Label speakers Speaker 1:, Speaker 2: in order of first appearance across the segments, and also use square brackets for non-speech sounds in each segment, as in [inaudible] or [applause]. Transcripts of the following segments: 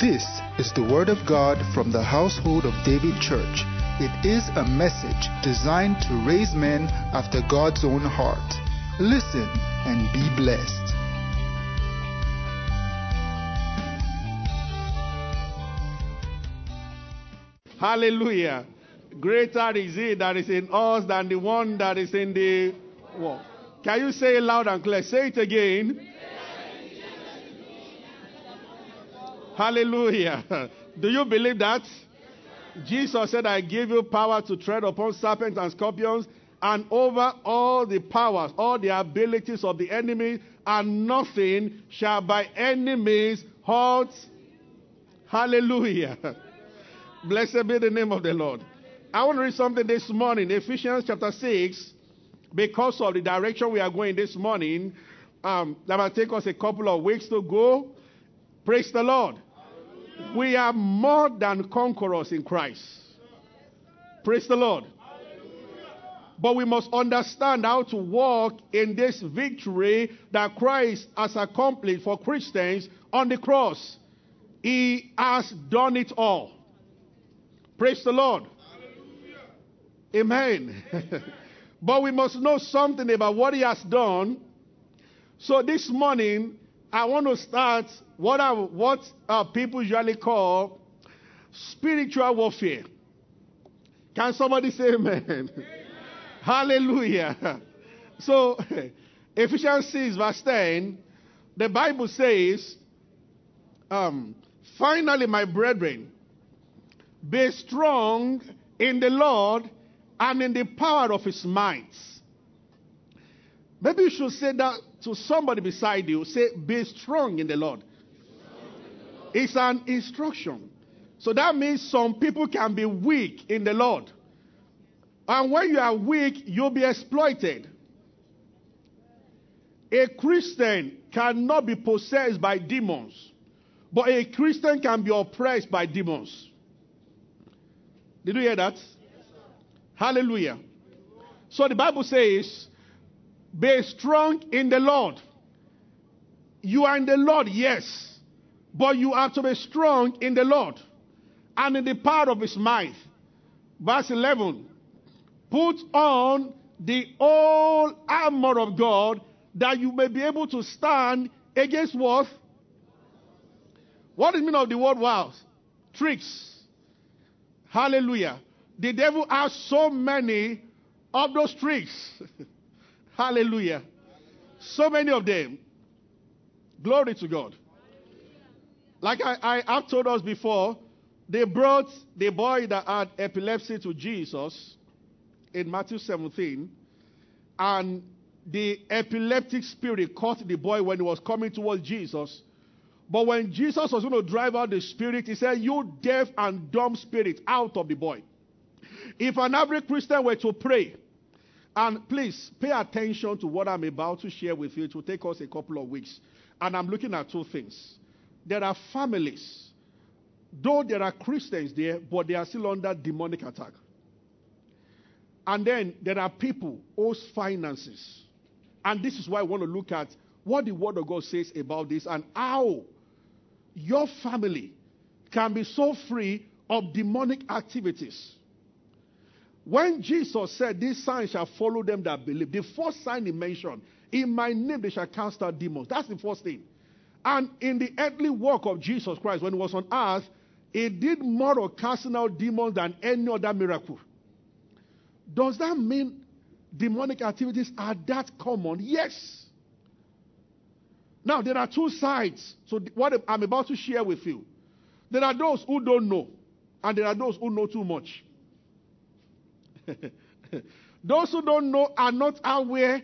Speaker 1: This is the Word of God from the household of David Church. It is a message designed to raise men after God's own heart. Listen and be blessed.
Speaker 2: Hallelujah. Greater is he that is in us than the one that is in the world. Can you say it loud and clear? Say it again. Hallelujah. [laughs] Do you believe that? Jesus said, I give you power to tread upon serpents and scorpions and over all the powers, all the abilities of the enemy, and nothing shall by any means hurt. Hallelujah. [laughs] Blessed be the name of the Lord. I want to read something this morning, Ephesians chapter 6, because of the direction we are going this morning. Um, that might take us a couple of weeks to go. Praise the Lord. We are more than conquerors in Christ. Praise the Lord. But we must understand how to walk in this victory that Christ has accomplished for Christians on the cross. He has done it all. Praise the Lord. Amen. [laughs] but we must know something about what he has done. So this morning, I want to start what I, what uh, people usually call spiritual warfare. Can somebody say amen? amen. Hallelujah. So, Ephesians 6, verse 10, the Bible says, um, Finally, my brethren, be strong in the Lord and in the power of his might. Maybe you should say that to somebody beside you. Say, be strong in the Lord. It's an instruction. So that means some people can be weak in the Lord. And when you are weak, you'll be exploited. A Christian cannot be possessed by demons, but a Christian can be oppressed by demons. Did you hear that? Yes, Hallelujah. So the Bible says, be strong in the Lord. You are in the Lord, yes, but you have to be strong in the Lord and in the power of his might. Verse 11 Put on the whole armor of God that you may be able to stand against what? What is the meaning of the word wiles? Tricks. Hallelujah. The devil has so many of those tricks. [laughs] Hallelujah. So many of them. Glory to God. Like I, I have told us before, they brought the boy that had epilepsy to Jesus in Matthew 17, and the epileptic spirit caught the boy when he was coming towards Jesus. But when Jesus was going to drive out the spirit, he said, You deaf and dumb spirit, out of the boy. If an average Christian were to pray, and please pay attention to what I'm about to share with you, it will take us a couple of weeks. And I'm looking at two things. There are families, though there are Christians there, but they are still under demonic attack. And then there are people whose finances. And this is why I want to look at what the Word of God says about this and how your family can be so free of demonic activities. When Jesus said, These signs shall follow them that believe, the first sign he mentioned, in my name they shall cast out demons. That's the first thing. And in the earthly work of Jesus Christ, when he was on earth, he did more of casting out demons than any other miracle. Does that mean demonic activities are that common? Yes. Now, there are two sides. So, what I'm about to share with you. There are those who don't know, and there are those who know too much. [laughs] those who don't know are not aware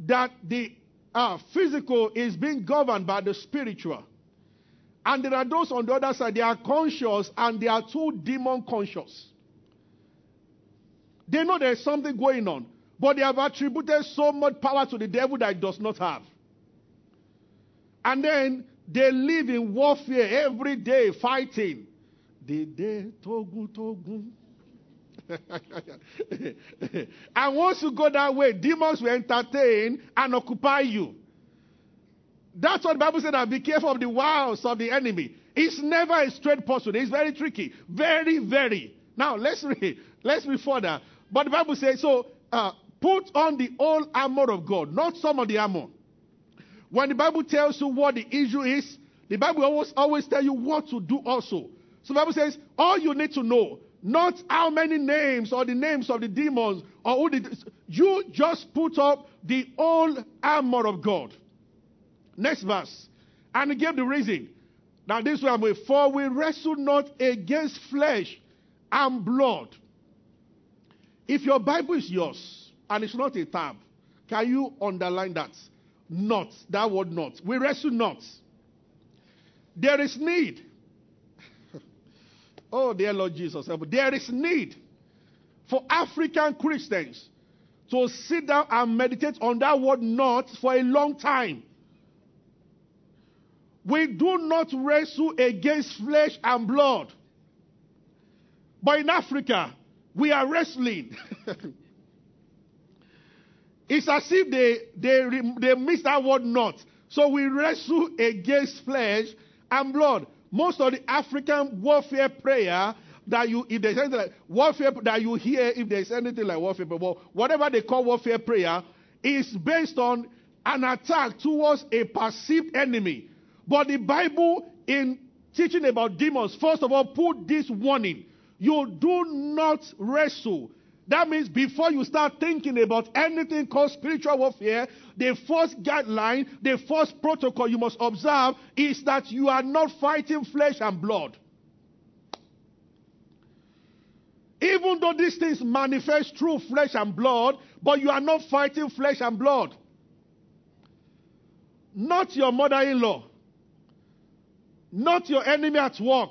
Speaker 2: that the uh, physical is being governed by the spiritual. And there are those on the other side, they are conscious and they are too demon conscious. They know there's something going on, but they have attributed so much power to the devil that it does not have. And then they live in warfare every day, fighting. The day togu togu. [laughs] and once you go that way, demons will entertain and occupy you. That's what the Bible said. That be careful of the wiles of the enemy. It's never a straight pursuit. It's very tricky. Very, very. Now, let's read. Let's read further. But the Bible says, so uh, put on the whole armor of God, not some of the armor. When the Bible tells you what the issue is, the Bible always always tell you what to do also. So the Bible says all you need to know, not how many names or the names of the demons or who the, you just put up the whole armor of God. Next verse. And he gave the reason. Now this with, for we wrestle not against flesh and blood. If your Bible is yours and it's not a tab, can you underline that? Not. That word not. We wrestle not. There is need. Oh, dear Lord Jesus. There is need for African Christians to sit down and meditate on that word not for a long time. We do not wrestle against flesh and blood. But in Africa, we are wrestling. [laughs] it's as if they, they, they miss that word not. So we wrestle against flesh and blood. Most of the African warfare prayer that you, if there's anything like warfare that you hear, if there's anything like warfare, but whatever they call warfare prayer, is based on an attack towards a perceived enemy. But the Bible, in teaching about demons, first of all, put this warning you do not wrestle. That means before you start thinking about anything called spiritual warfare, the first guideline, the first protocol you must observe is that you are not fighting flesh and blood. Even though these things manifest through flesh and blood, but you are not fighting flesh and blood. Not your mother in law, not your enemy at work,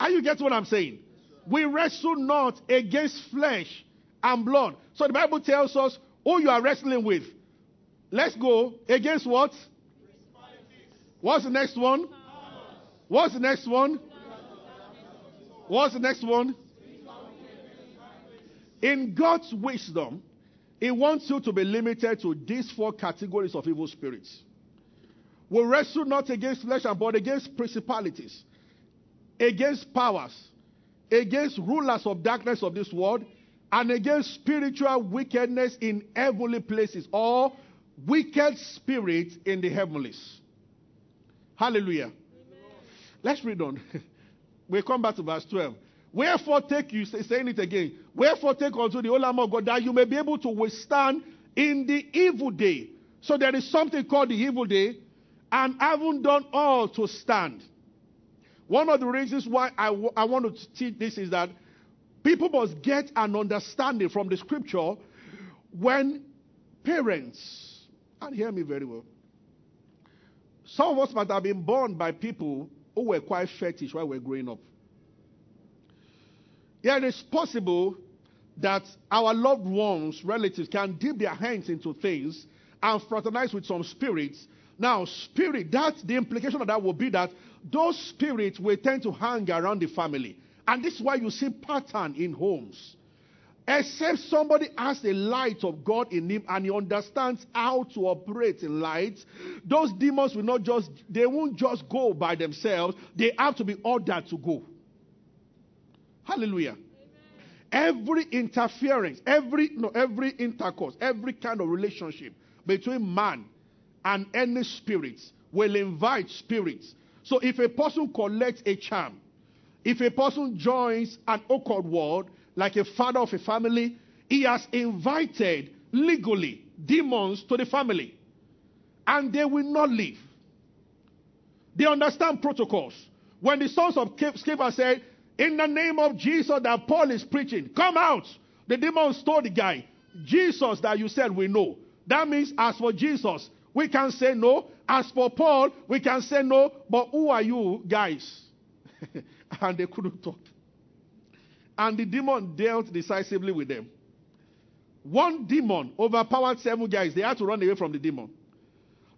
Speaker 2: are you getting what I'm saying? We wrestle not against flesh and blood. So the Bible tells us who you are wrestling with. Let's go against what? What's the next one? What's the next one? What's the next one? In God's wisdom, He wants you to be limited to these four categories of evil spirits. We wrestle not against flesh and blood, against principalities against powers, against rulers of darkness of this world, and against spiritual wickedness in heavenly places, or wicked spirits in the heavenlies. Hallelujah. Amen. Let's read on. [laughs] we come back to verse 12. Wherefore take you, saying it again, wherefore take unto the armor of God that you may be able to withstand in the evil day. So there is something called the evil day, and having done all to stand. One of the reasons why I, w- I want to teach this is that people must get an understanding from the scripture when parents, and hear me very well, some of us might have been born by people who were quite fetish while we were growing up. Yeah, it is possible that our loved ones, relatives, can dip their hands into things and fraternize with some spirits. Now, spirit, that the implication of that will be that those spirits will tend to hang around the family. And this is why you see pattern in homes. Except somebody has the light of God in him and he understands how to operate in light, those demons will not just, they won't just go by themselves. They have to be ordered to go. Hallelujah. Amen. Every interference, every, no, every intercourse, every kind of relationship between man and any spirits will invite spirits so if a person collects a charm, if a person joins an occult world, like a father of a family, he has invited legally demons to the family. And they will not leave. They understand protocols. When the sons of Sceva said, In the name of Jesus that Paul is preaching, come out. The demons told the guy, Jesus that you said we know. That means, as for Jesus, we can say no. As for Paul, we can say no. But who are you guys? [laughs] and they couldn't talk. And the demon dealt decisively with them. One demon overpowered seven guys. They had to run away from the demon.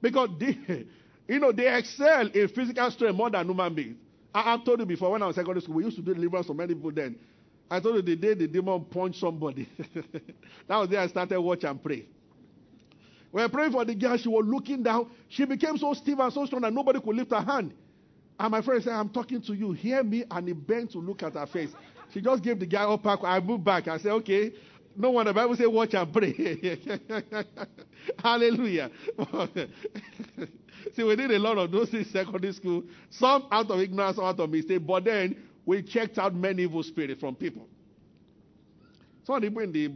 Speaker 2: Because they, [laughs] you know, they excel in physical strength more than human beings. I, have told you before when I was secondary school, we used to do deliverance for many people then. I told you the day the demon punched somebody. [laughs] that was the day I started watch and pray. We were praying for the girl. She was looking down. She became so stiff and so strong that nobody could lift her hand. And my friend said, I'm talking to you. Hear me. And he bent to look at her face. She just gave the guy up. I moved back. I said, okay. No wonder. the Bible say watch and pray. [laughs] Hallelujah. [laughs] See, we did a lot of those in secondary school. Some out of ignorance, some out of mistake. But then we checked out many evil spirits from people. Some people in the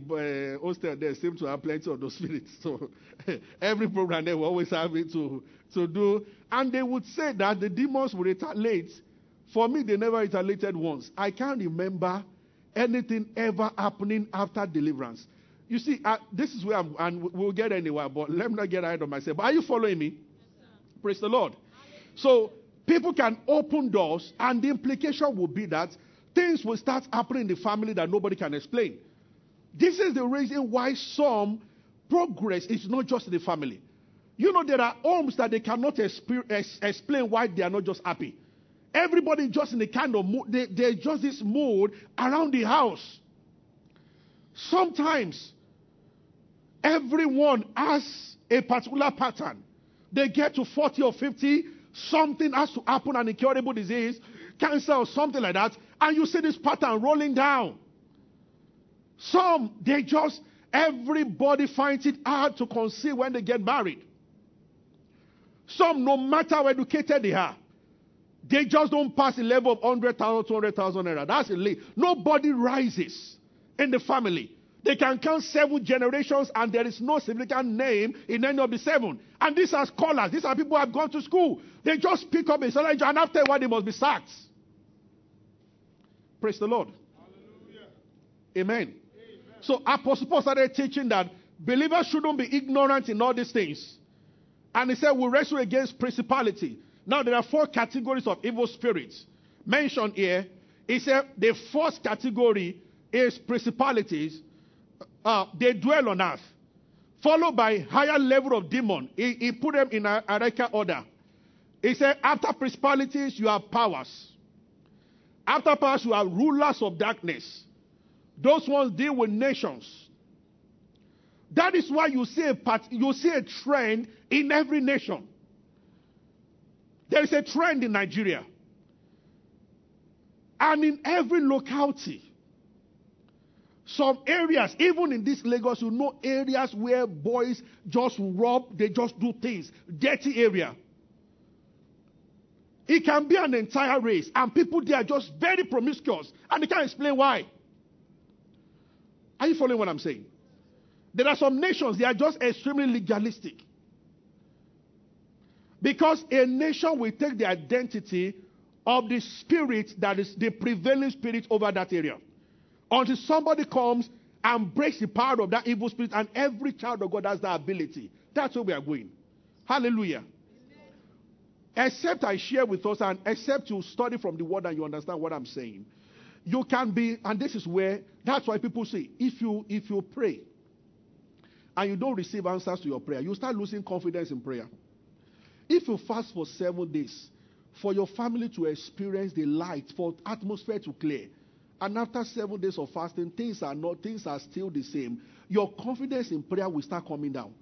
Speaker 2: uh, hostel there seem to have plenty of those spirits. So [laughs] every program they will always have it to, to do. And they would say that the demons will retaliate. For me, they never retaliated once. I can't remember anything ever happening after deliverance. You see, uh, this is where I'm, and we'll get anywhere, but let me not get ahead of myself. But are you following me? Yes, Praise the Lord. So people can open doors, and the implication will be that things will start happening in the family that nobody can explain. This is the reason why some progress is not just in the family. You know, there are homes that they cannot explain why they are not just happy. Everybody just in a kind of mood, they, there's just this mood around the house. Sometimes everyone has a particular pattern. They get to 40 or 50, something has to happen, an incurable disease, cancer or something like that, and you see this pattern rolling down. Some, they just, everybody finds it hard to conceive when they get married. Some, no matter how educated they are, they just don't pass the level of 100,000, 200,000 naira. That's elite. Nobody rises in the family. They can count seven generations and there is no significant name in any of the seven. And these are scholars. These are people who have gone to school. They just pick up a salary and after a while they must be sacked. Praise the Lord. Hallelujah. Amen. So Apostle Paul started teaching that believers shouldn't be ignorant in all these things. And he said, we wrestle against principality. Now there are four categories of evil spirits mentioned here. He said the first category is principalities. Uh, they dwell on earth. Followed by higher level of demon. He, he put them in a hierarchical order. He said, after principalities, you have powers. After powers, you have rulers of darkness. Those ones deal with nations. That is why you see a part, you see a trend in every nation. There is a trend in Nigeria. And in every locality. Some areas, even in this Lagos, you know areas where boys just rob, they just do things. Dirty area. It can be an entire race, and people there are just very promiscuous, and they can't explain why. Are you following what I'm saying? There are some nations, they are just extremely legalistic. Because a nation will take the identity of the spirit that is the prevailing spirit over that area. Until somebody comes and breaks the power of that evil spirit, and every child of God has that ability. That's where we are going. Hallelujah. Except I share with us, and except you study from the word and you understand what I'm saying, you can be, and this is where, that's why people say, if you if you pray and you don't receive answers to your prayer, you start losing confidence in prayer. If you fast for seven days, for your family to experience the light, for atmosphere to clear, and after seven days of fasting, things are not, things are still the same. Your confidence in prayer will start coming down.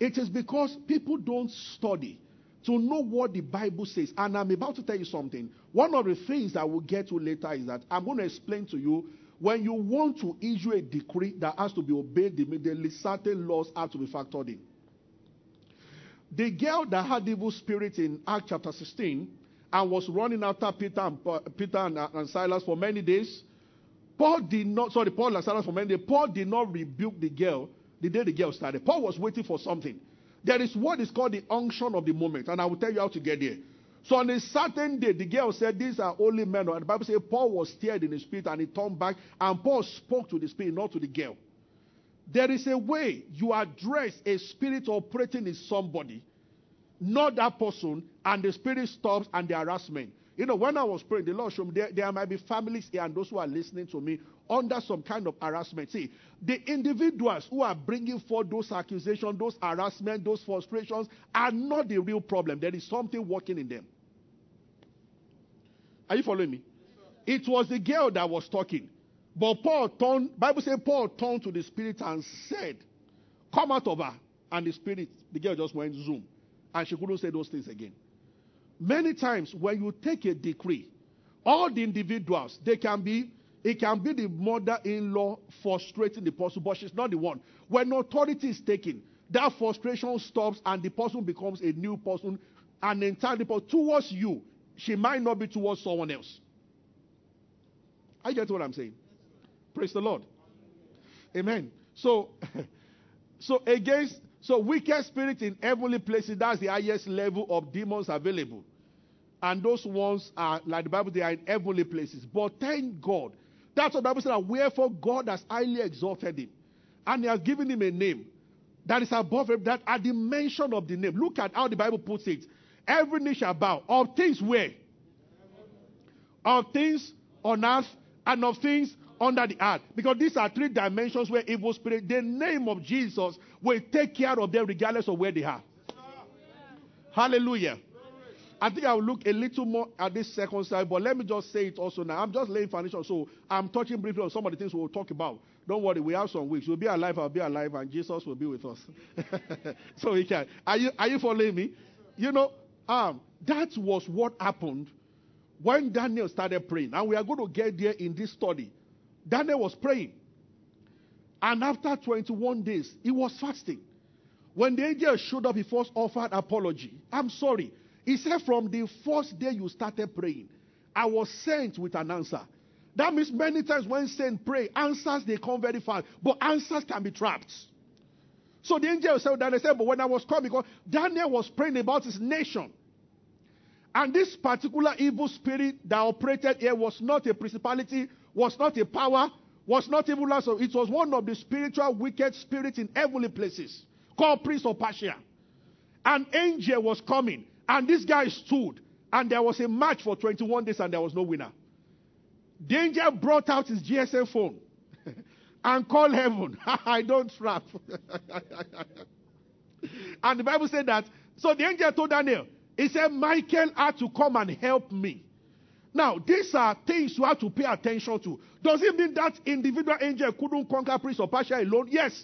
Speaker 2: It is because people don't study to know what the Bible says. And I'm about to tell you something. One of the things that we'll get to later is that I'm going to explain to you when you want to issue a decree that has to be obeyed immediately, certain laws have to be factored in. The girl that had evil spirit in Acts chapter 16 and was running after Peter and, uh, Peter and, uh, and Silas for many days, Paul did not, sorry, Paul and Silas for many days, Paul did not rebuke the girl the day the girl started. Paul was waiting for something. There is what is called the unction of the moment, and I will tell you how to get there. So on a certain day, the girl said, These are only men. And the Bible says Paul was stirred in the spirit and he turned back, and Paul spoke to the spirit, not to the girl. There is a way you address a spirit operating in somebody, not that person, and the spirit stops and the harassment. You know, when I was praying, the Lord showed me there, there might be families here and those who are listening to me under some kind of harassment. See, the individuals who are bringing forth those accusations, those harassment, those frustrations are not the real problem. There is something working in them. Are you following me? It was the girl that was talking. But Paul turned, Bible says Paul turned to the spirit and said, Come out of her. And the spirit, the girl just went zoom. And she couldn't say those things again. Many times when you take a decree, all the individuals, they can be, it can be the mother-in-law frustrating the person, but she's not the one. When authority is taken, that frustration stops and the person becomes a new person, an entirely person towards you. She might not be towards someone else. I get what I'm saying. Praise the Lord. Amen. So, [laughs] so against so wicked spirit in heavenly places, that's the highest level of demons available. And those ones are, like the Bible, they are in heavenly places. But thank God. That's what the Bible says wherefore God has highly exalted him. And he has given him a name that is above him, that at the mention of the name. Look at how the Bible puts it. Every knee shall bow. Of things where? Of things on earth and of things under the earth. Because these are three dimensions where evil spirit, the name of Jesus will take care of them regardless of where they are. Hallelujah. I think I will look a little more at this second side, but let me just say it also now. I'm just laying foundation, so I'm touching briefly on some of the things we'll talk about. Don't worry, we have some weeks. We'll be alive, I'll be alive, and Jesus will be with us. [laughs] so he can. Are you, are you following me? You know, um, that was what happened when Daniel started praying. And we are going to get there in this study. Daniel was praying. And after 21 days, he was fasting. When the angel showed up, he first offered apology. I'm sorry. He said, From the first day you started praying, I was sent with an answer. That means many times when saints pray, answers they come very fast, but answers can be trapped. So the angel said, Daniel said, But when I was coming, because Daniel was praying about his nation. And this particular evil spirit that operated here was not a principality, was not a power, was not evil. So it was one of the spiritual wicked spirits in heavenly places called Prince of Persia. An angel was coming, and this guy stood, and there was a match for 21 days, and there was no winner. The angel brought out his GSM phone [laughs] and called heaven. [laughs] I don't trap. [laughs] and the Bible said that. So the angel told Daniel, he said, Michael had to come and help me. Now, these are things you have to pay attention to. Does it mean that individual angel couldn't conquer Prince of Persia alone? Yes.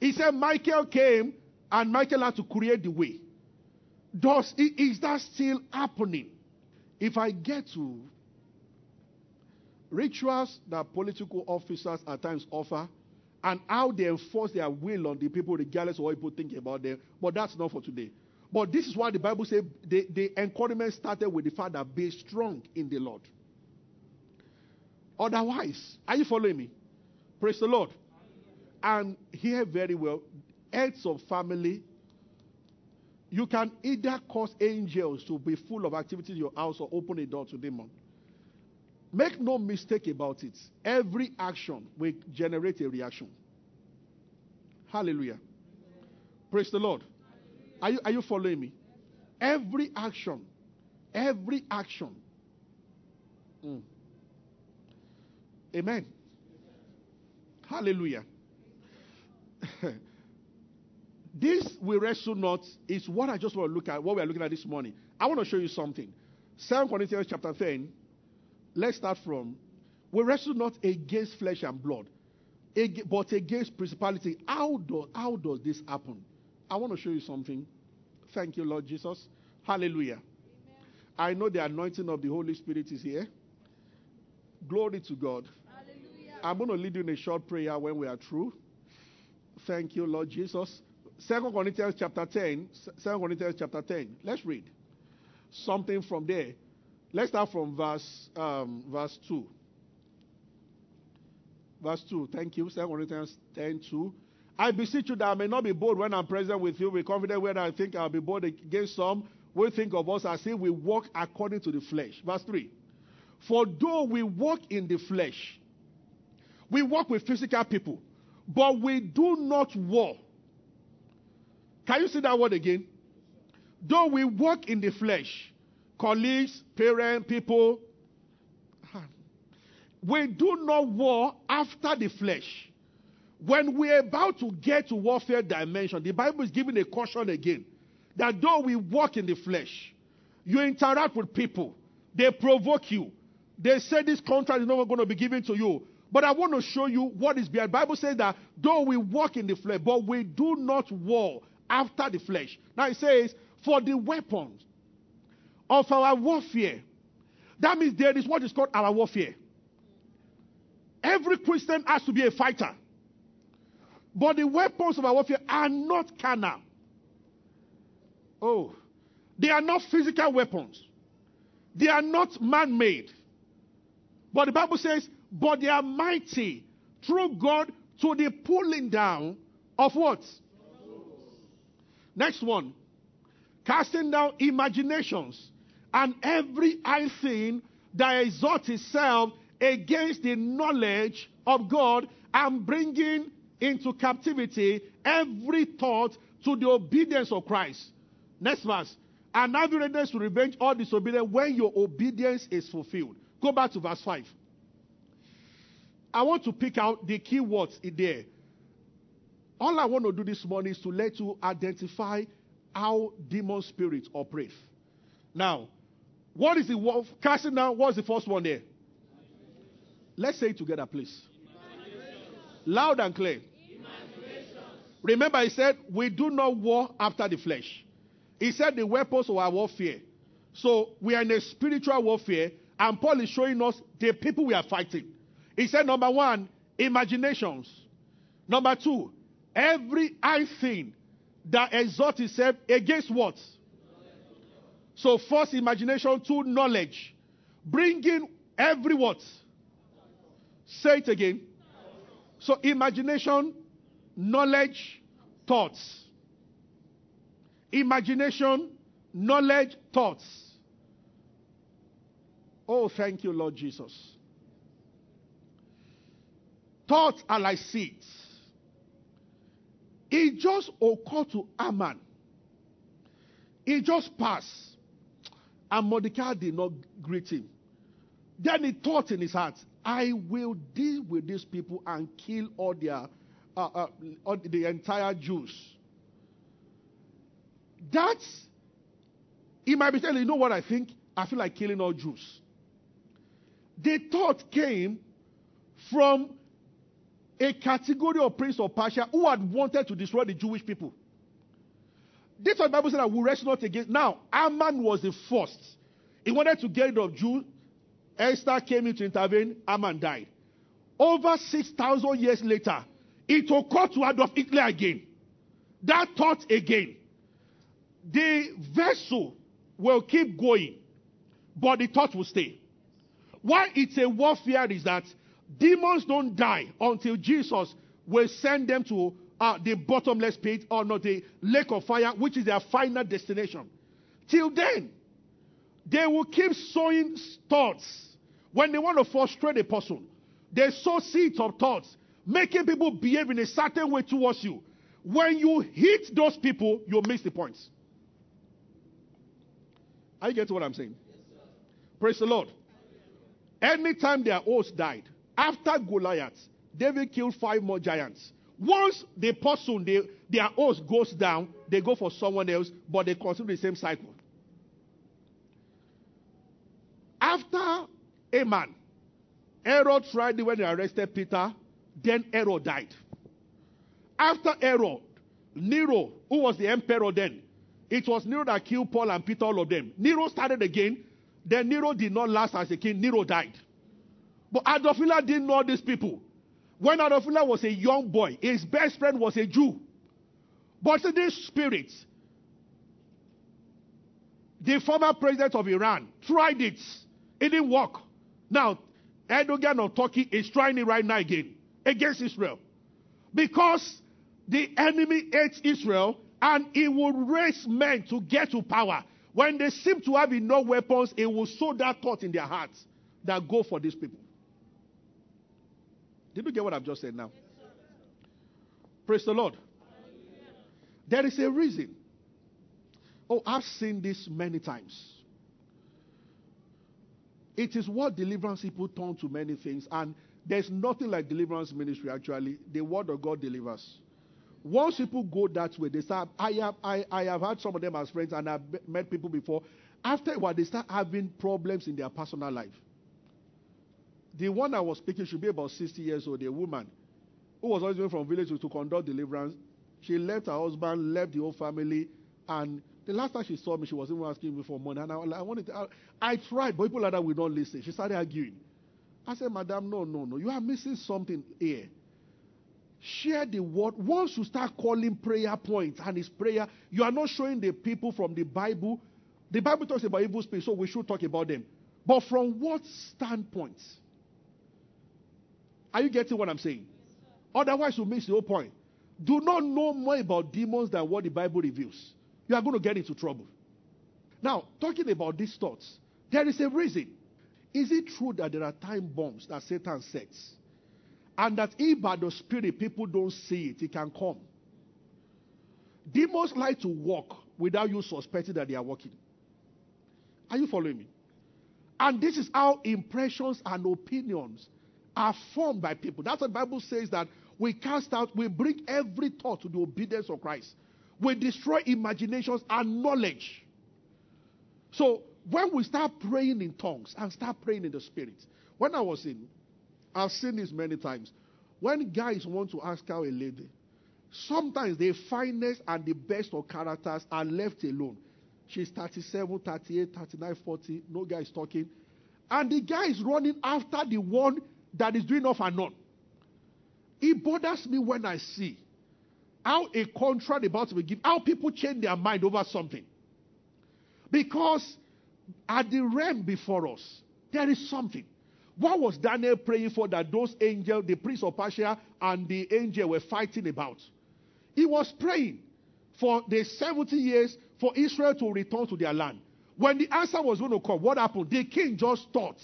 Speaker 2: He said Michael came and Michael had to create the way. Does is that still happening? If I get to rituals that political officers at times offer and how they enforce their will on the people regardless of what people think about them, but that's not for today. But this is why the Bible says the, the encouragement started with the fact that be strong in the Lord. Otherwise, are you following me? Praise the Lord. And hear very well, heads of family, you can either cause angels to be full of activity in your house or open a door to demon. Make no mistake about it. Every action will generate a reaction. Hallelujah. Praise the Lord. Are you, are you following me? Every action, every action. Mm. Amen. Hallelujah. [laughs] this we wrestle not is what I just want to look at, what we are looking at this morning. I want to show you something. 2 Corinthians chapter 10. Let's start from we wrestle not against flesh and blood, but against principality. How does, how does this happen? I want to show you something. Thank you, Lord Jesus. Hallelujah. Amen. I know the anointing of the Holy Spirit is here. Glory to God. Hallelujah. I'm going to lead you in a short prayer when we are through. Thank you, Lord Jesus. Second Corinthians chapter 10. Second Corinthians chapter 10. Let's read something from there. Let's start from verse um, verse 2. Verse 2. Thank you. Second Corinthians 10 2. I beseech you that I may not be bold when I'm present with you, be confident when I think I'll be bold against some. We think of us as if we walk according to the flesh. Verse 3. For though we walk in the flesh, we walk with physical people, but we do not war. Can you see that word again? Though we walk in the flesh, colleagues, parents, people, ah, we do not war after the flesh. When we're about to get to warfare dimension, the Bible is giving a caution again that though we walk in the flesh, you interact with people, they provoke you. They say this contract is not going to be given to you. But I want to show you what is behind. Bible says that though we walk in the flesh, but we do not war after the flesh. Now it says, for the weapons of our warfare. That means there is what is called our warfare. Every Christian has to be a fighter. But the weapons of our warfare are not carnal. Oh, they are not physical weapons. They are not man made. But the Bible says, but they are mighty through God to the pulling down of what? Next one. Casting down imaginations and every high thing that exalts itself against the knowledge of God and bringing into captivity every thought to the obedience of Christ. Next verse. And having readiness to revenge all disobedience when your obedience is fulfilled. Go back to verse 5. I want to pick out the key words in there. All I want to do this morning is to let you identify how demon spirits operate. Now, what is the wolf casting down? What's the first one there? Let's say it together, please. Loud and clear. Remember, he said, We do not war after the flesh. He said the weapons of our warfare. So we are in a spiritual warfare, and Paul is showing us the people we are fighting. He said, number one, imaginations. Number two, every high thing that exalts itself against what? So first imagination, to knowledge. Bringing every what? Say it again. So imagination, knowledge, thoughts. Imagination, knowledge, thoughts. Oh, thank you, Lord Jesus. Thoughts are like seeds. It just occurred to Haman. It just passed. And Mordecai did not greet him. Then he thought in his heart, I will deal with these people and kill all their, uh, uh, all the entire Jews. That's, he might be telling you know what I think? I feel like killing all Jews. The thought came from a category of prince of Persia who had wanted to destroy the Jewish people. This what the Bible said that we rest not against. Now, Haman was the first. He wanted to get rid of Jews. Esther came in to intervene. Haman died. Over 6,000 years later, it occurred to Adolf Hitler again. That thought again. The vessel will keep going, but the thought will stay. Why it's a warfare is that demons don't die until Jesus will send them to uh, the bottomless pit or not the lake of fire, which is their final destination. Till then, they will keep sowing thoughts. When they want to frustrate a person, they sow seeds of thoughts, making people behave in a certain way towards you. When you hit those people, you miss the points. Are you getting what I'm saying? Yes, Praise the Lord. Anytime their host died, after Goliath, David killed five more giants. Once the person, they, their host goes down, they go for someone else, but they continue the same cycle. After Haman, Herod tried when they arrested Peter, then Herod died. After Herod, Nero, who was the emperor then, it was Nero that killed Paul and Peter, all of them. Nero started again. Then Nero did not last as a king. Nero died. But Adolf Hitler didn't know these people. When Adolf Hitler was a young boy, his best friend was a Jew. But these spirits, the former president of Iran tried it. It didn't work. Now, Erdogan of Turkey is trying it right now again against Israel. Because the enemy hates Israel and he will raise men to get to power. When they seem to have enough weapons, it will sow that thought in their hearts that go for these people. Did you get what I've just said now? Praise the Lord. There is a reason. Oh, I've seen this many times. It is what deliverance people turn to many things, and there's nothing like deliverance ministry actually. The word of God delivers. Once people go that way, they start. I have, I, I have had some of them as friends, and I've met people before. After a while, they start having problems in their personal life. The one I was speaking should be about 60 years old, a woman who was always going from village to, conduct deliverance. She left her husband, left the whole family, and The last time she saw me, she was even asking me for money, and I, I wanted. To, I, I tried, but people like that will not listen. She started arguing. I said, Madam, no, no, no. You are missing something here. Share the word. Once you start calling prayer points and it's prayer, you are not showing the people from the Bible. The Bible talks about evil spirits, so we should talk about them. But from what standpoint? Are you getting what I'm saying? Otherwise, you miss the whole point. Do not know more about demons than what the Bible reveals. You are going to get into trouble. Now, talking about these thoughts, there is a reason. Is it true that there are time bombs that Satan sets? And that if by the Spirit people don't see it, it can come. Demons like to walk without you suspecting that they are walking. Are you following me? And this is how impressions and opinions are formed by people. That's what the Bible says that we cast out, we bring every thought to the obedience of Christ. We destroy imaginations and knowledge. So when we start praying in tongues and start praying in the spirit, when I was in, I've seen this many times. When guys want to ask out a lady, sometimes the finest and the best of characters are left alone. She's 37, 38, 39, 40. No guy is talking. And the guy is running after the one that is doing off and on. It bothers me when I see how a contract about to be given, how people change their mind over something. Because at the realm before us, there is something. What was Daniel praying for that those angels, the prince of Persia and the angel were fighting about? He was praying for the 70 years for Israel to return to their land. When the answer was going to come, what happened? The king just thought.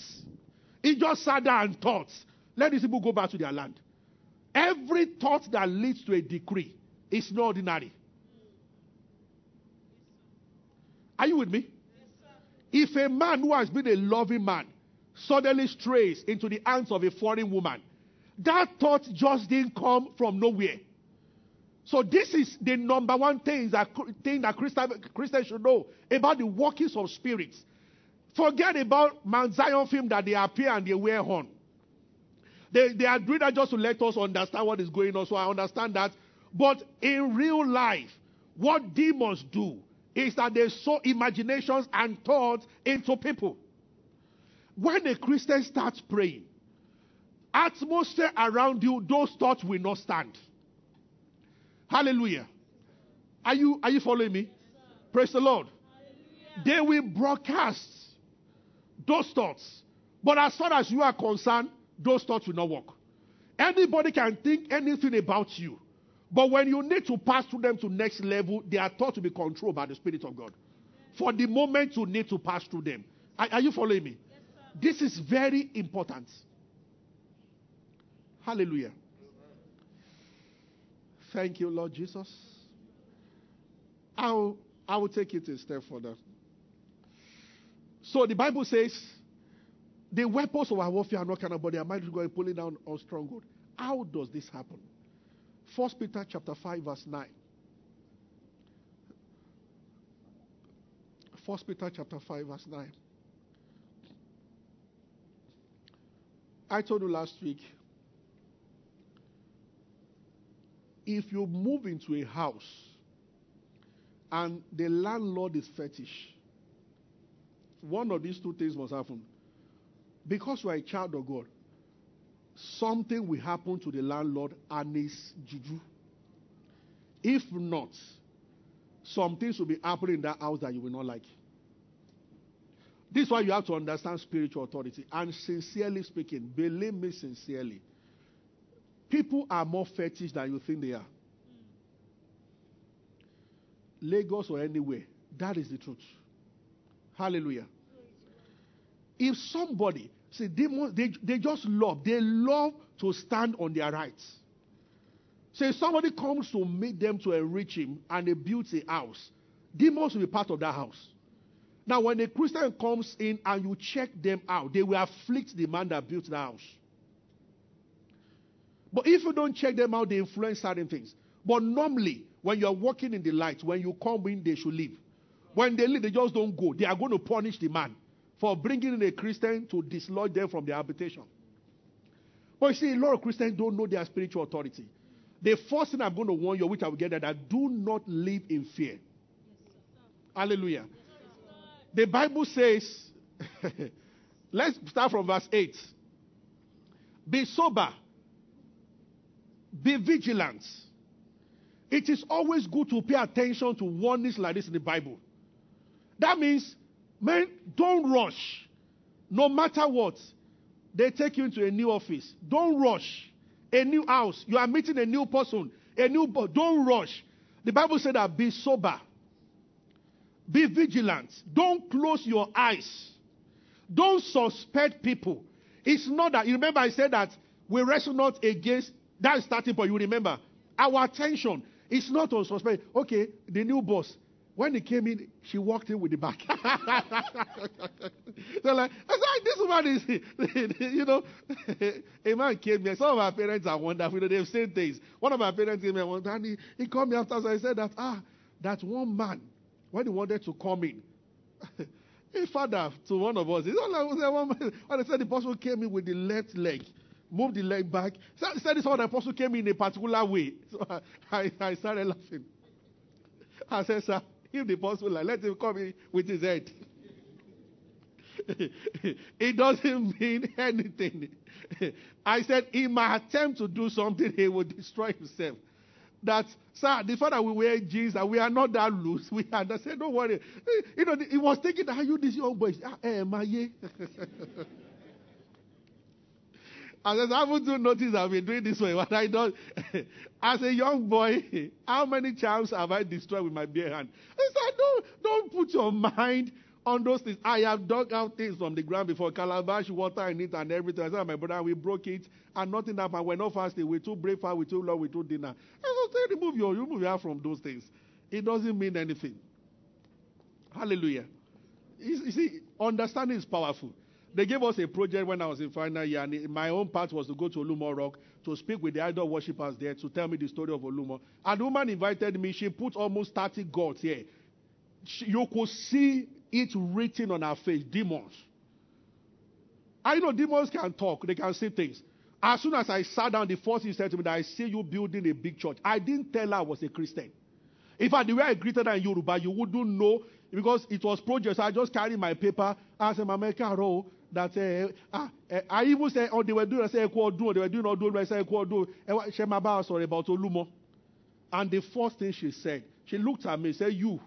Speaker 2: He just sat down and thought, let these people go back to their land. Every thought that leads to a decree is not ordinary. Are you with me? If a man who has been a loving man suddenly strays into the hands of a foreign woman, that thought just didn't come from nowhere. So this is the number one thing that thing that Christians should know about the workings of spirits. Forget about Mount Zion film that they appear and they wear horn. They, they are doing that just to let us understand what is going on. So I understand that. But in real life, what demons do is that they sow imaginations and thoughts into people. When a Christian starts praying, atmosphere around you, those thoughts will not stand. Hallelujah. Are you are you following me? Praise the Lord. They will broadcast those thoughts. But as far as you are concerned, those thoughts will not work. Anybody can think anything about you. But when you need to pass through them to next level, they are thought to be controlled by the Spirit of God. For the moment you need to pass through them. Are, are you following me? Yes, this is very important. Hallelujah. Thank you, Lord Jesus. I'll, I will take it a step further. So the Bible says the weapons of our warfare are not of, but they are to go pulling down on stronghold. How does this happen? First Peter chapter 5, verse 9. First Peter chapter 5, verse 9. I told you last week if you move into a house and the landlord is fetish, one of these two things must happen. Because you are a child of God, something will happen to the landlord and his juju. If not, some things will be happening in that house that you will not like. This is why you have to understand spiritual authority. And sincerely speaking, believe me sincerely, people are more fetish than you think they are. Hmm. Lagos or anywhere, that is the truth. Hallelujah. If somebody, see, demons, they, they just love, they love to stand on their rights. So somebody comes to meet them to enrich him and they build a house, demons will be part of that house. Now, when a Christian comes in and you check them out, they will afflict the man that built the house. But if you don't check them out, they influence certain things. But normally, when you're walking in the light, when you come in, they should leave. When they leave, they just don't go. They are going to punish the man for bringing in a Christian to dislodge them from their habitation. But you see, a lot of Christians don't know their spiritual authority. The first thing I'm going to warn you, which I will get at, that do not live in fear. Hallelujah. The Bible says, [laughs] let's start from verse 8. Be sober, be vigilant. It is always good to pay attention to warnings like this in the Bible. That means, man, don't rush. No matter what, they take you into a new office. Don't rush. A new house. You are meeting a new person. A new boss. Don't rush. The Bible said that be sober. Be vigilant. Don't close your eyes. Don't suspect people. It's not that. You remember I said that we wrestle not against that starting point. You remember our attention is not on suspect. Okay, the new boss. When he came in, she walked in with the back. [laughs] They're like, I said, this woman is, [laughs] you know, [laughs] a man came here. Some of our parents are wonderful. You know, they've said things. One of my parents came here one time. He, he called me after. So I said that, ah, that one man, when he wanted to come in, a father to one of us. It's not like one man. When I said the apostle came in with the left leg, moved the leg back. So I said this one, the apostle came in a particular way. So I, I started laughing. I said, sir, if the like, let him come in with his head. [laughs] it doesn't mean anything. I said, in my attempt to do something, he will destroy himself. That, sir, the fact that we wear jeans and we are not that loose, we understand. Don't worry. You know, he was thinking, are you this young boy? Ah, eh, [laughs] I said, haven't noticed I've been doing this way, [laughs] but I don't. [laughs] As a young boy, how many times have I destroyed with my bare hand? I said, don't, don't put your mind on those things. I have dug out things from the ground before, calabash, water in it, and everything. I said, my brother, we broke it, and nothing happened. We're not fasting. We took breakfast, we took lunch, we took dinner. I said, remove your, remove your from those things. It doesn't mean anything. Hallelujah. You see, understanding is powerful. They gave us a project when I was in final year, and my own part was to go to Olumo Rock to speak with the idol worshippers there to tell me the story of Olumo. And the woman invited me. She put almost 30 gods here. She, you could see it written on her face demons. I know demons can talk, they can say things. As soon as I sat down, the first thing said to me that I see you building a big church. I didn't tell her I was a Christian. In fact, the way I greeted her in Yoruba, you wouldn't know because it was project. I just carried my paper. I said, Mama Caro, that uh, ah, uh, I even said, oh, they were doing, I said, Equal do, they were doing do, I said, Equal do. She my sorry about Olumo. And the first thing she said, she looked at me said, You,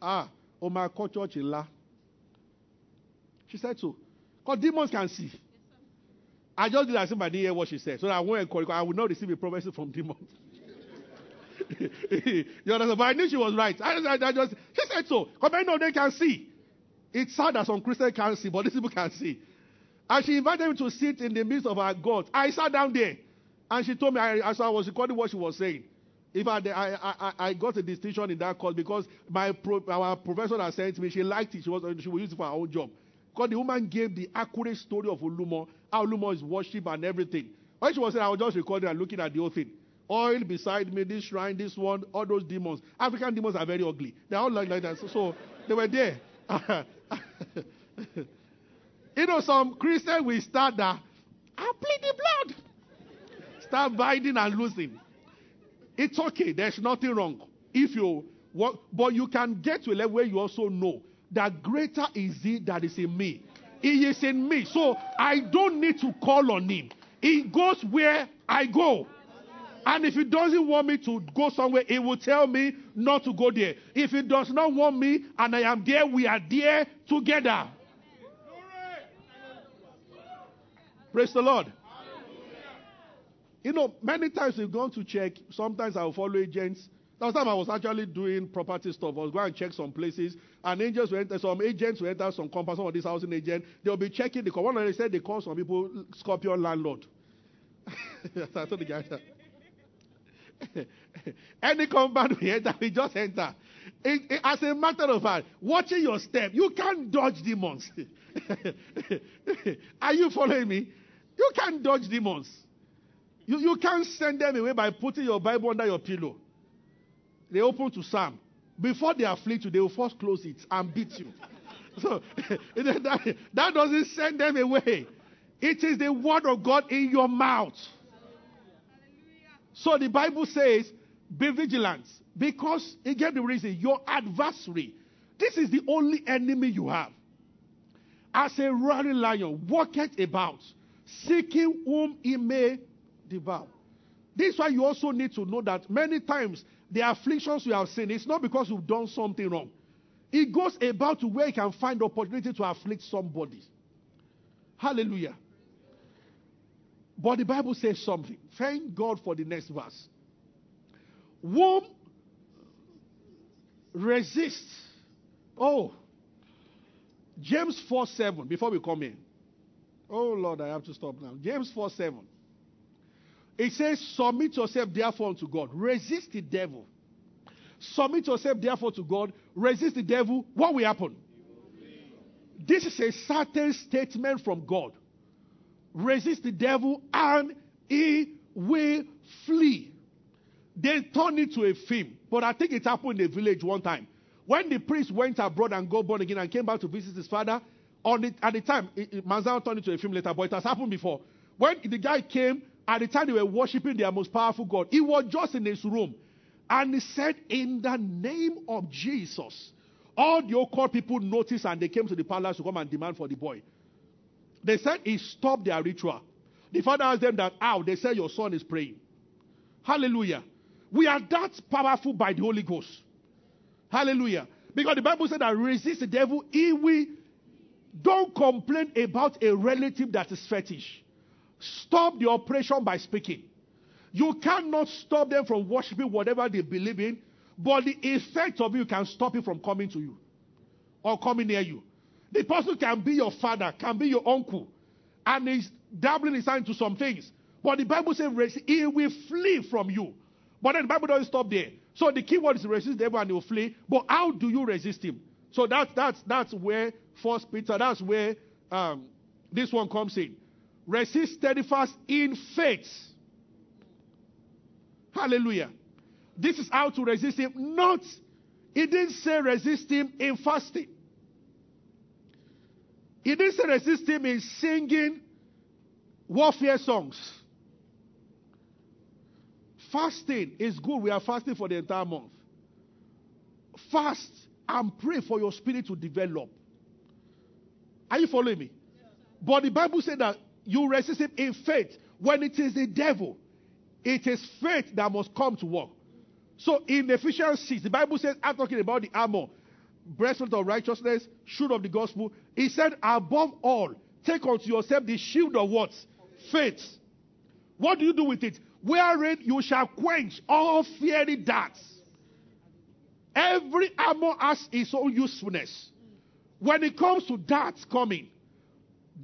Speaker 2: ah, oh my church in La. She said so. Because demons can see. I just did as if I didn't hear what she said. So I won't encourage I will not receive a prophecy from demons. [laughs] you understand? But I knew she was right. I, I, I just, she said so. Because I know they can see. It's sad that some Christians can't see, but these people can see. And she invited me to sit in the midst of our gods. I sat down there. And she told me, I, as I was recording what she was saying, if I, I, I, I got a distinction in that course because my pro, our professor had sent me, she liked it. She was she would use it for her own job. Because the woman gave the accurate story of Olumo, how Olumo is worshipped and everything. When she was saying, I was just recording and looking at the whole thing. Oil beside me, this shrine, this one, all those demons. African demons are very ugly. They're all like, like that. So, so they were there. [laughs] you know, some Christians will start that. I plead the blood. Start biting and losing. It's okay. There's nothing wrong. If you work, but you can get to a level where you also know that greater is he that is in me. He is in me. So I don't need to call on him. He goes where I go. And if he doesn't want me to go somewhere, he will tell me not to go there. If he does not want me and I am there, we are there together. Praise the Lord. You know, many times we've gone to check. Sometimes I'll follow agents. Last time I was actually doing property stuff. I was going to check some places, and agents will enter, some agents will enter some company, some of these housing agents. They'll be checking the. One of them said they call some people Scorpion landlord. [laughs] I told the guy. [laughs] Any compound we enter, we just enter. It, it, as a matter of fact, watching your step, you can't dodge demons. [laughs] Are you following me? You can't dodge demons. You, you can't send them away by putting your Bible under your pillow. They open to Psalm. Before they afflict you, they will first close it and beat you. [laughs] So [laughs] that, that doesn't send them away. It is the word of God in your mouth. So the Bible says, be vigilant. Because, again, the reason, your adversary, This is the only enemy you have. As a roaring lion, walketh about, seeking whom he may devour. This is why you also need to know that many times the afflictions you have seen, it's not because you've done something wrong. It goes about to where you can find opportunity to afflict somebody. Hallelujah. But the Bible says something. Thank God for the next verse. Womb resist. Oh, James 4 7, before we come in. Oh Lord, I have to stop now. James 4 7. It says, Submit yourself therefore unto God. Resist the devil. Submit yourself therefore to God. Resist the devil. What will happen? This is a certain statement from God. Resist the devil and he will flee. They turned it to a film, but I think it happened in a village one time. When the priest went abroad and got born again and came back to visit his father, the, at the time, Manzano turned into a film later, but it has happened before. When the guy came, at the time they were worshiping their most powerful God, he was just in his room. And he said, In the name of Jesus, all the occult people noticed and they came to the palace to come and demand for the boy. They said he stopped their ritual. The father asked them that, How? They said, Your son is praying. Hallelujah. We are that powerful by the Holy Ghost. Hallelujah. Because the Bible said that resist the devil, he will. Don't complain about a relative that is fetish. Stop the operation by speaking. You cannot stop them from worshiping whatever they believe in, but the effect of you can stop it from coming to you or coming near you. The person can be your father, can be your uncle, and he's dabbling his hand into some things. But the Bible says he will flee from you. But then the Bible doesn't stop there. So the key word is resist the devil and he will flee. But how do you resist him? So that's that's that's where First Peter, that's where um, this one comes in. Resist steadfast in faith. Hallelujah. This is how to resist him. Not, he didn't say resist him in fasting. He didn't say resist him in singing warfare songs. Fasting is good. We are fasting for the entire month. Fast and pray for your spirit to develop. Are you following me? But the Bible said that you resist him in faith. When it is the devil, it is faith that must come to work. So in Ephesians 6, the Bible says, I'm talking about the armor, breastplate of righteousness, shield of the gospel. He said, above all, take unto yourself the shield of what? Faith. What do you do with it? Wherein you shall quench all fiery darts. Every armor has its own usefulness. When it comes to darts coming,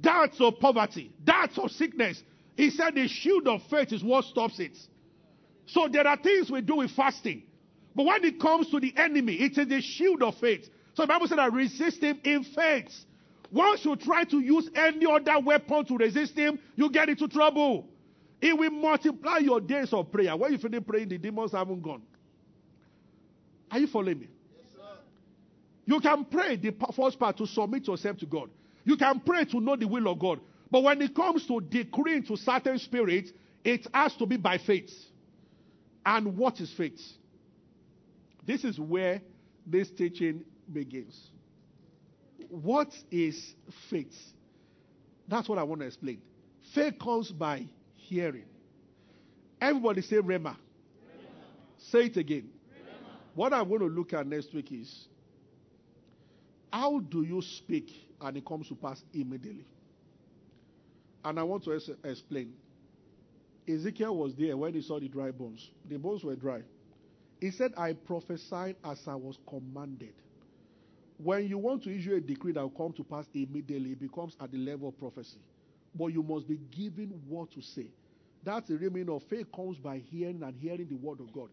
Speaker 2: darts of poverty, darts of sickness, he said the shield of faith is what stops it. So there are things we do with fasting. But when it comes to the enemy, it is the shield of faith. So the Bible said that resist him in faith. Once you try to use any other weapon to resist him, you get into trouble. It will multiply your days of prayer. When you finish praying, the demons haven't gone. Are you following me? You can pray the first part to submit yourself to God. You can pray to know the will of God. But when it comes to decreeing to certain spirits, it has to be by faith. And what is faith? This is where this teaching begins. What is faith? That's what I want to explain. Faith comes by hearing. Everybody say Rema. Rhema. Say it again. Rhema. What I'm going to look at next week is how do you speak and it comes to pass immediately? And I want to explain. Ezekiel was there when he saw the dry bones. The bones were dry. He said, I prophesied as I was commanded. When you want to issue a decree that will come to pass immediately, it becomes at the level of prophecy. But you must be given what to say. That's the real meaning of faith comes by hearing and hearing the word of God.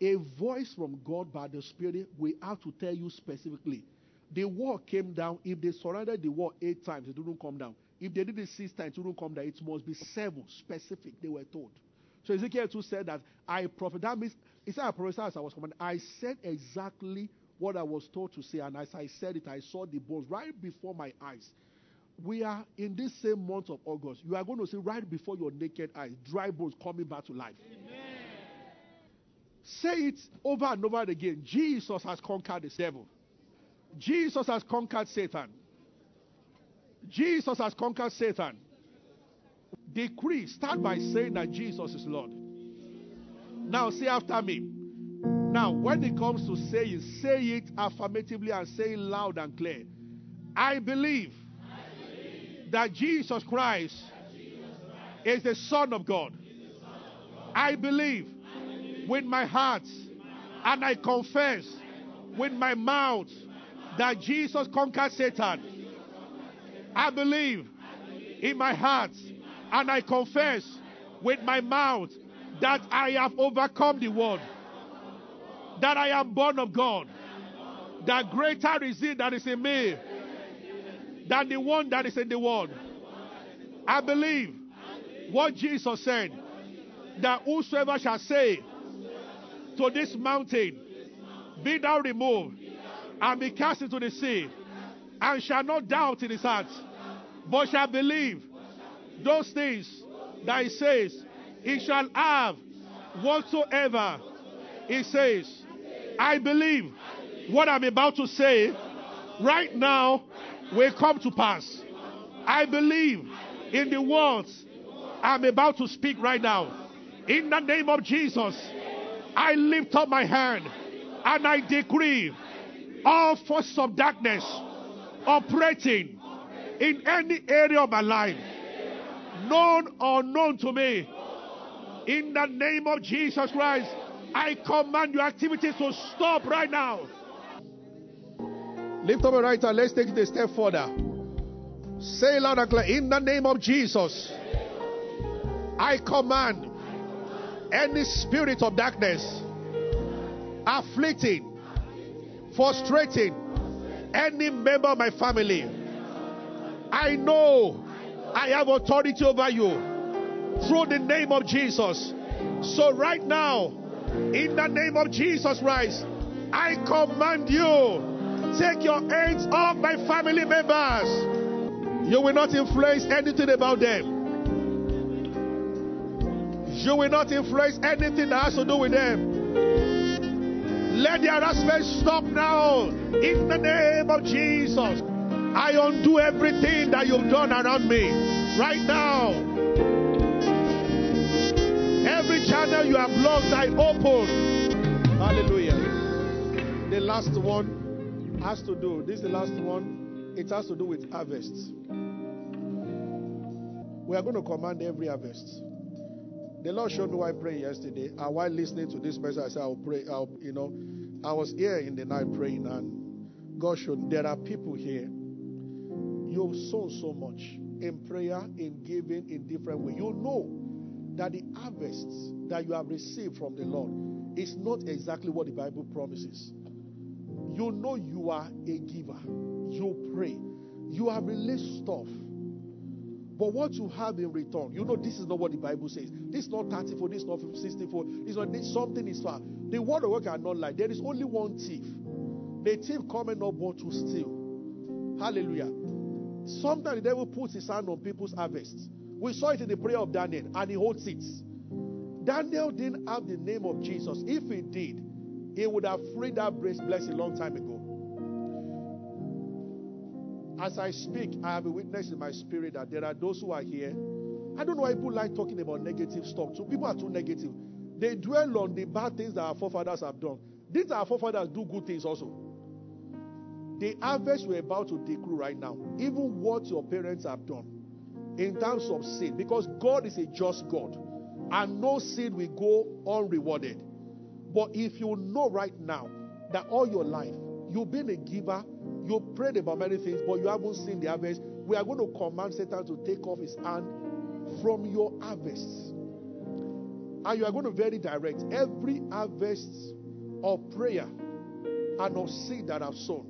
Speaker 2: A voice from God by the Spirit will have to tell you specifically. The wall came down. If they surrounded the wall eight times, it didn't come down. If they did it six times, it wouldn't come down. It must be seven, specific, they were told. So Ezekiel 2 said that I prophet. That means, he said, I prophesied as I was commanded. I said exactly what I was told to say, and as I said it, I saw the bones right before my eyes. We are in this same month of August. You are going to see right before your naked eyes dry bones coming back to life. Amen. Say it over and over again. Jesus has conquered the devil. Jesus has conquered Satan. Jesus has conquered Satan. Decree, start by saying that Jesus is Lord. Now, say after me. Now, when it comes to saying, say it affirmatively and say it loud and clear. I believe, I believe that Jesus Christ, that Jesus Christ is the Son of God. I believe, I believe with my heart, my and I confess with my mouth that Jesus conquered Satan. I believe in my heart and I confess with my mouth that I have overcome the world, that I am born of God, that greater is it that is in me than the one that is in the world. I believe what Jesus said that whosoever shall say to this mountain, Be thou removed and be cast into the sea, and shall not doubt in his heart, but shall believe those things that he says, he shall have whatsoever he says. I believe what I'm about to say right now will come to pass. I believe in the words I'm about to speak right now. In the name of Jesus, I lift up my hand and I decree all forces of darkness operating in any area of my life, known or known to me, in the name of Jesus Christ, I command your activities to stop right now. Lift up your right hand. Let's take it a step further. Say loud and clear. In the name of Jesus, I command any spirit of darkness afflicting, frustrating any member of my family. I know I have authority over you through the name of Jesus. So, right now, in the name of Jesus Christ, I command you take your hands off my family members. You will not influence anything about them. You will not influence anything that has to do with them. Let the harassment stop now. In the name of Jesus. I undo everything that you've done around me. Right now. Every channel you have blocked, I open. Hallelujah. The last one has to do, this is the last one. It has to do with harvest. We are going to command every harvest. The Lord showed me why praying yesterday, and while listening to this message, I said, I'll pray. I'll, you know, I was here in the night praying, and God showed there are people here. You've sown so much in prayer, in giving, in different ways. You know that the harvests that you have received from the Lord is not exactly what the Bible promises. You know you are a giver. You pray. You have released stuff but what you have in return, you know, this is not what the Bible says. This is not 34, this is not 64, this is not this, something is far. The word of God cannot lie. There is only one thief. The thief coming not but to steal. Hallelujah. Sometimes the devil puts his hand on people's harvests. We saw it in the prayer of Daniel, and he holds it. Daniel didn't have the name of Jesus. If he did, he would have freed that blessing a long time ago. As I speak, I have a witness in my spirit that there are those who are here. I don't know why people like talking about negative stuff. So people are too negative. They dwell on the bad things that our forefathers have done. These our forefathers do good things also. The harvest we're about to decree right now, even what your parents have done in terms of sin, because God is a just God, and no sin will go unrewarded. But if you know right now that all your life you've been a giver you prayed about many things, but you haven't seen the harvest. We are going to command Satan to take off his hand from your harvest. And you are going to very direct every harvest of prayer and of seed that I've sown.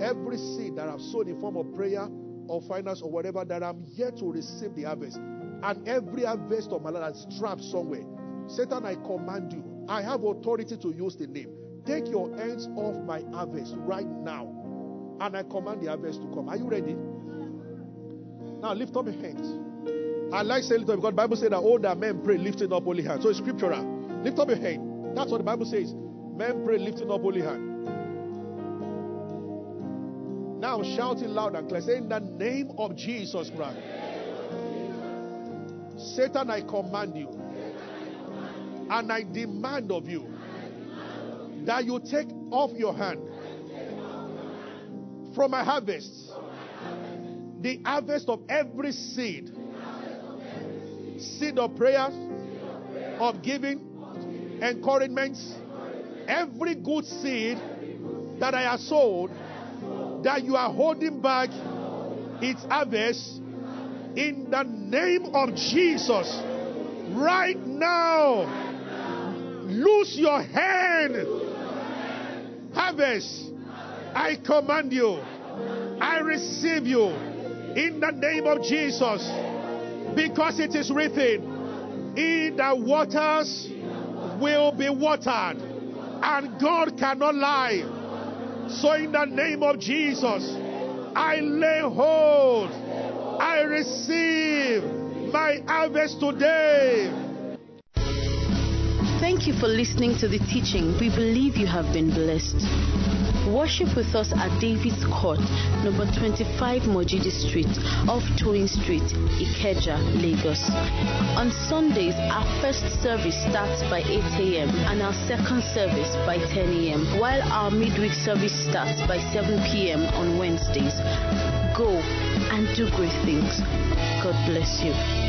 Speaker 2: Every seed that I've sown in form of prayer or finance or whatever that I'm yet to receive the harvest. And every harvest of my life that's trapped somewhere. Satan, I command you. I have authority to use the name. Take your hands off my harvest right now. And I command the harvest to come. Are you ready? Now lift up your hands. I like saying it because the Bible says that older men pray lifting up holy hands. So it's scriptural. Lift up your hand. That's what the Bible says. Men pray lifting up holy hand. Now shout it loud and clear. Say, In the name of Jesus Christ. Satan, I command you. And I demand of you that you take off your hand from my harvest the harvest of every seed seed of prayers, of giving, encouragements, every good seed that I have sowed that you are holding back its harvest in the name of Jesus. Right now, lose your hand. Harvest, I command you, I receive you in the name of Jesus, because it is written, In the waters will be watered, and God cannot lie. So, in the name of Jesus, I lay hold, I receive my harvest today.
Speaker 3: Thank you for listening to the teaching. We believe you have been blessed. Worship with us at David's Court, number 25 Mojidi Street, off Toyin Street, Ikeja, Lagos. On Sundays, our first service starts by 8 a.m. and our second service by 10 a.m., while our midweek service starts by 7 p.m. on Wednesdays. Go and do great things. God bless you.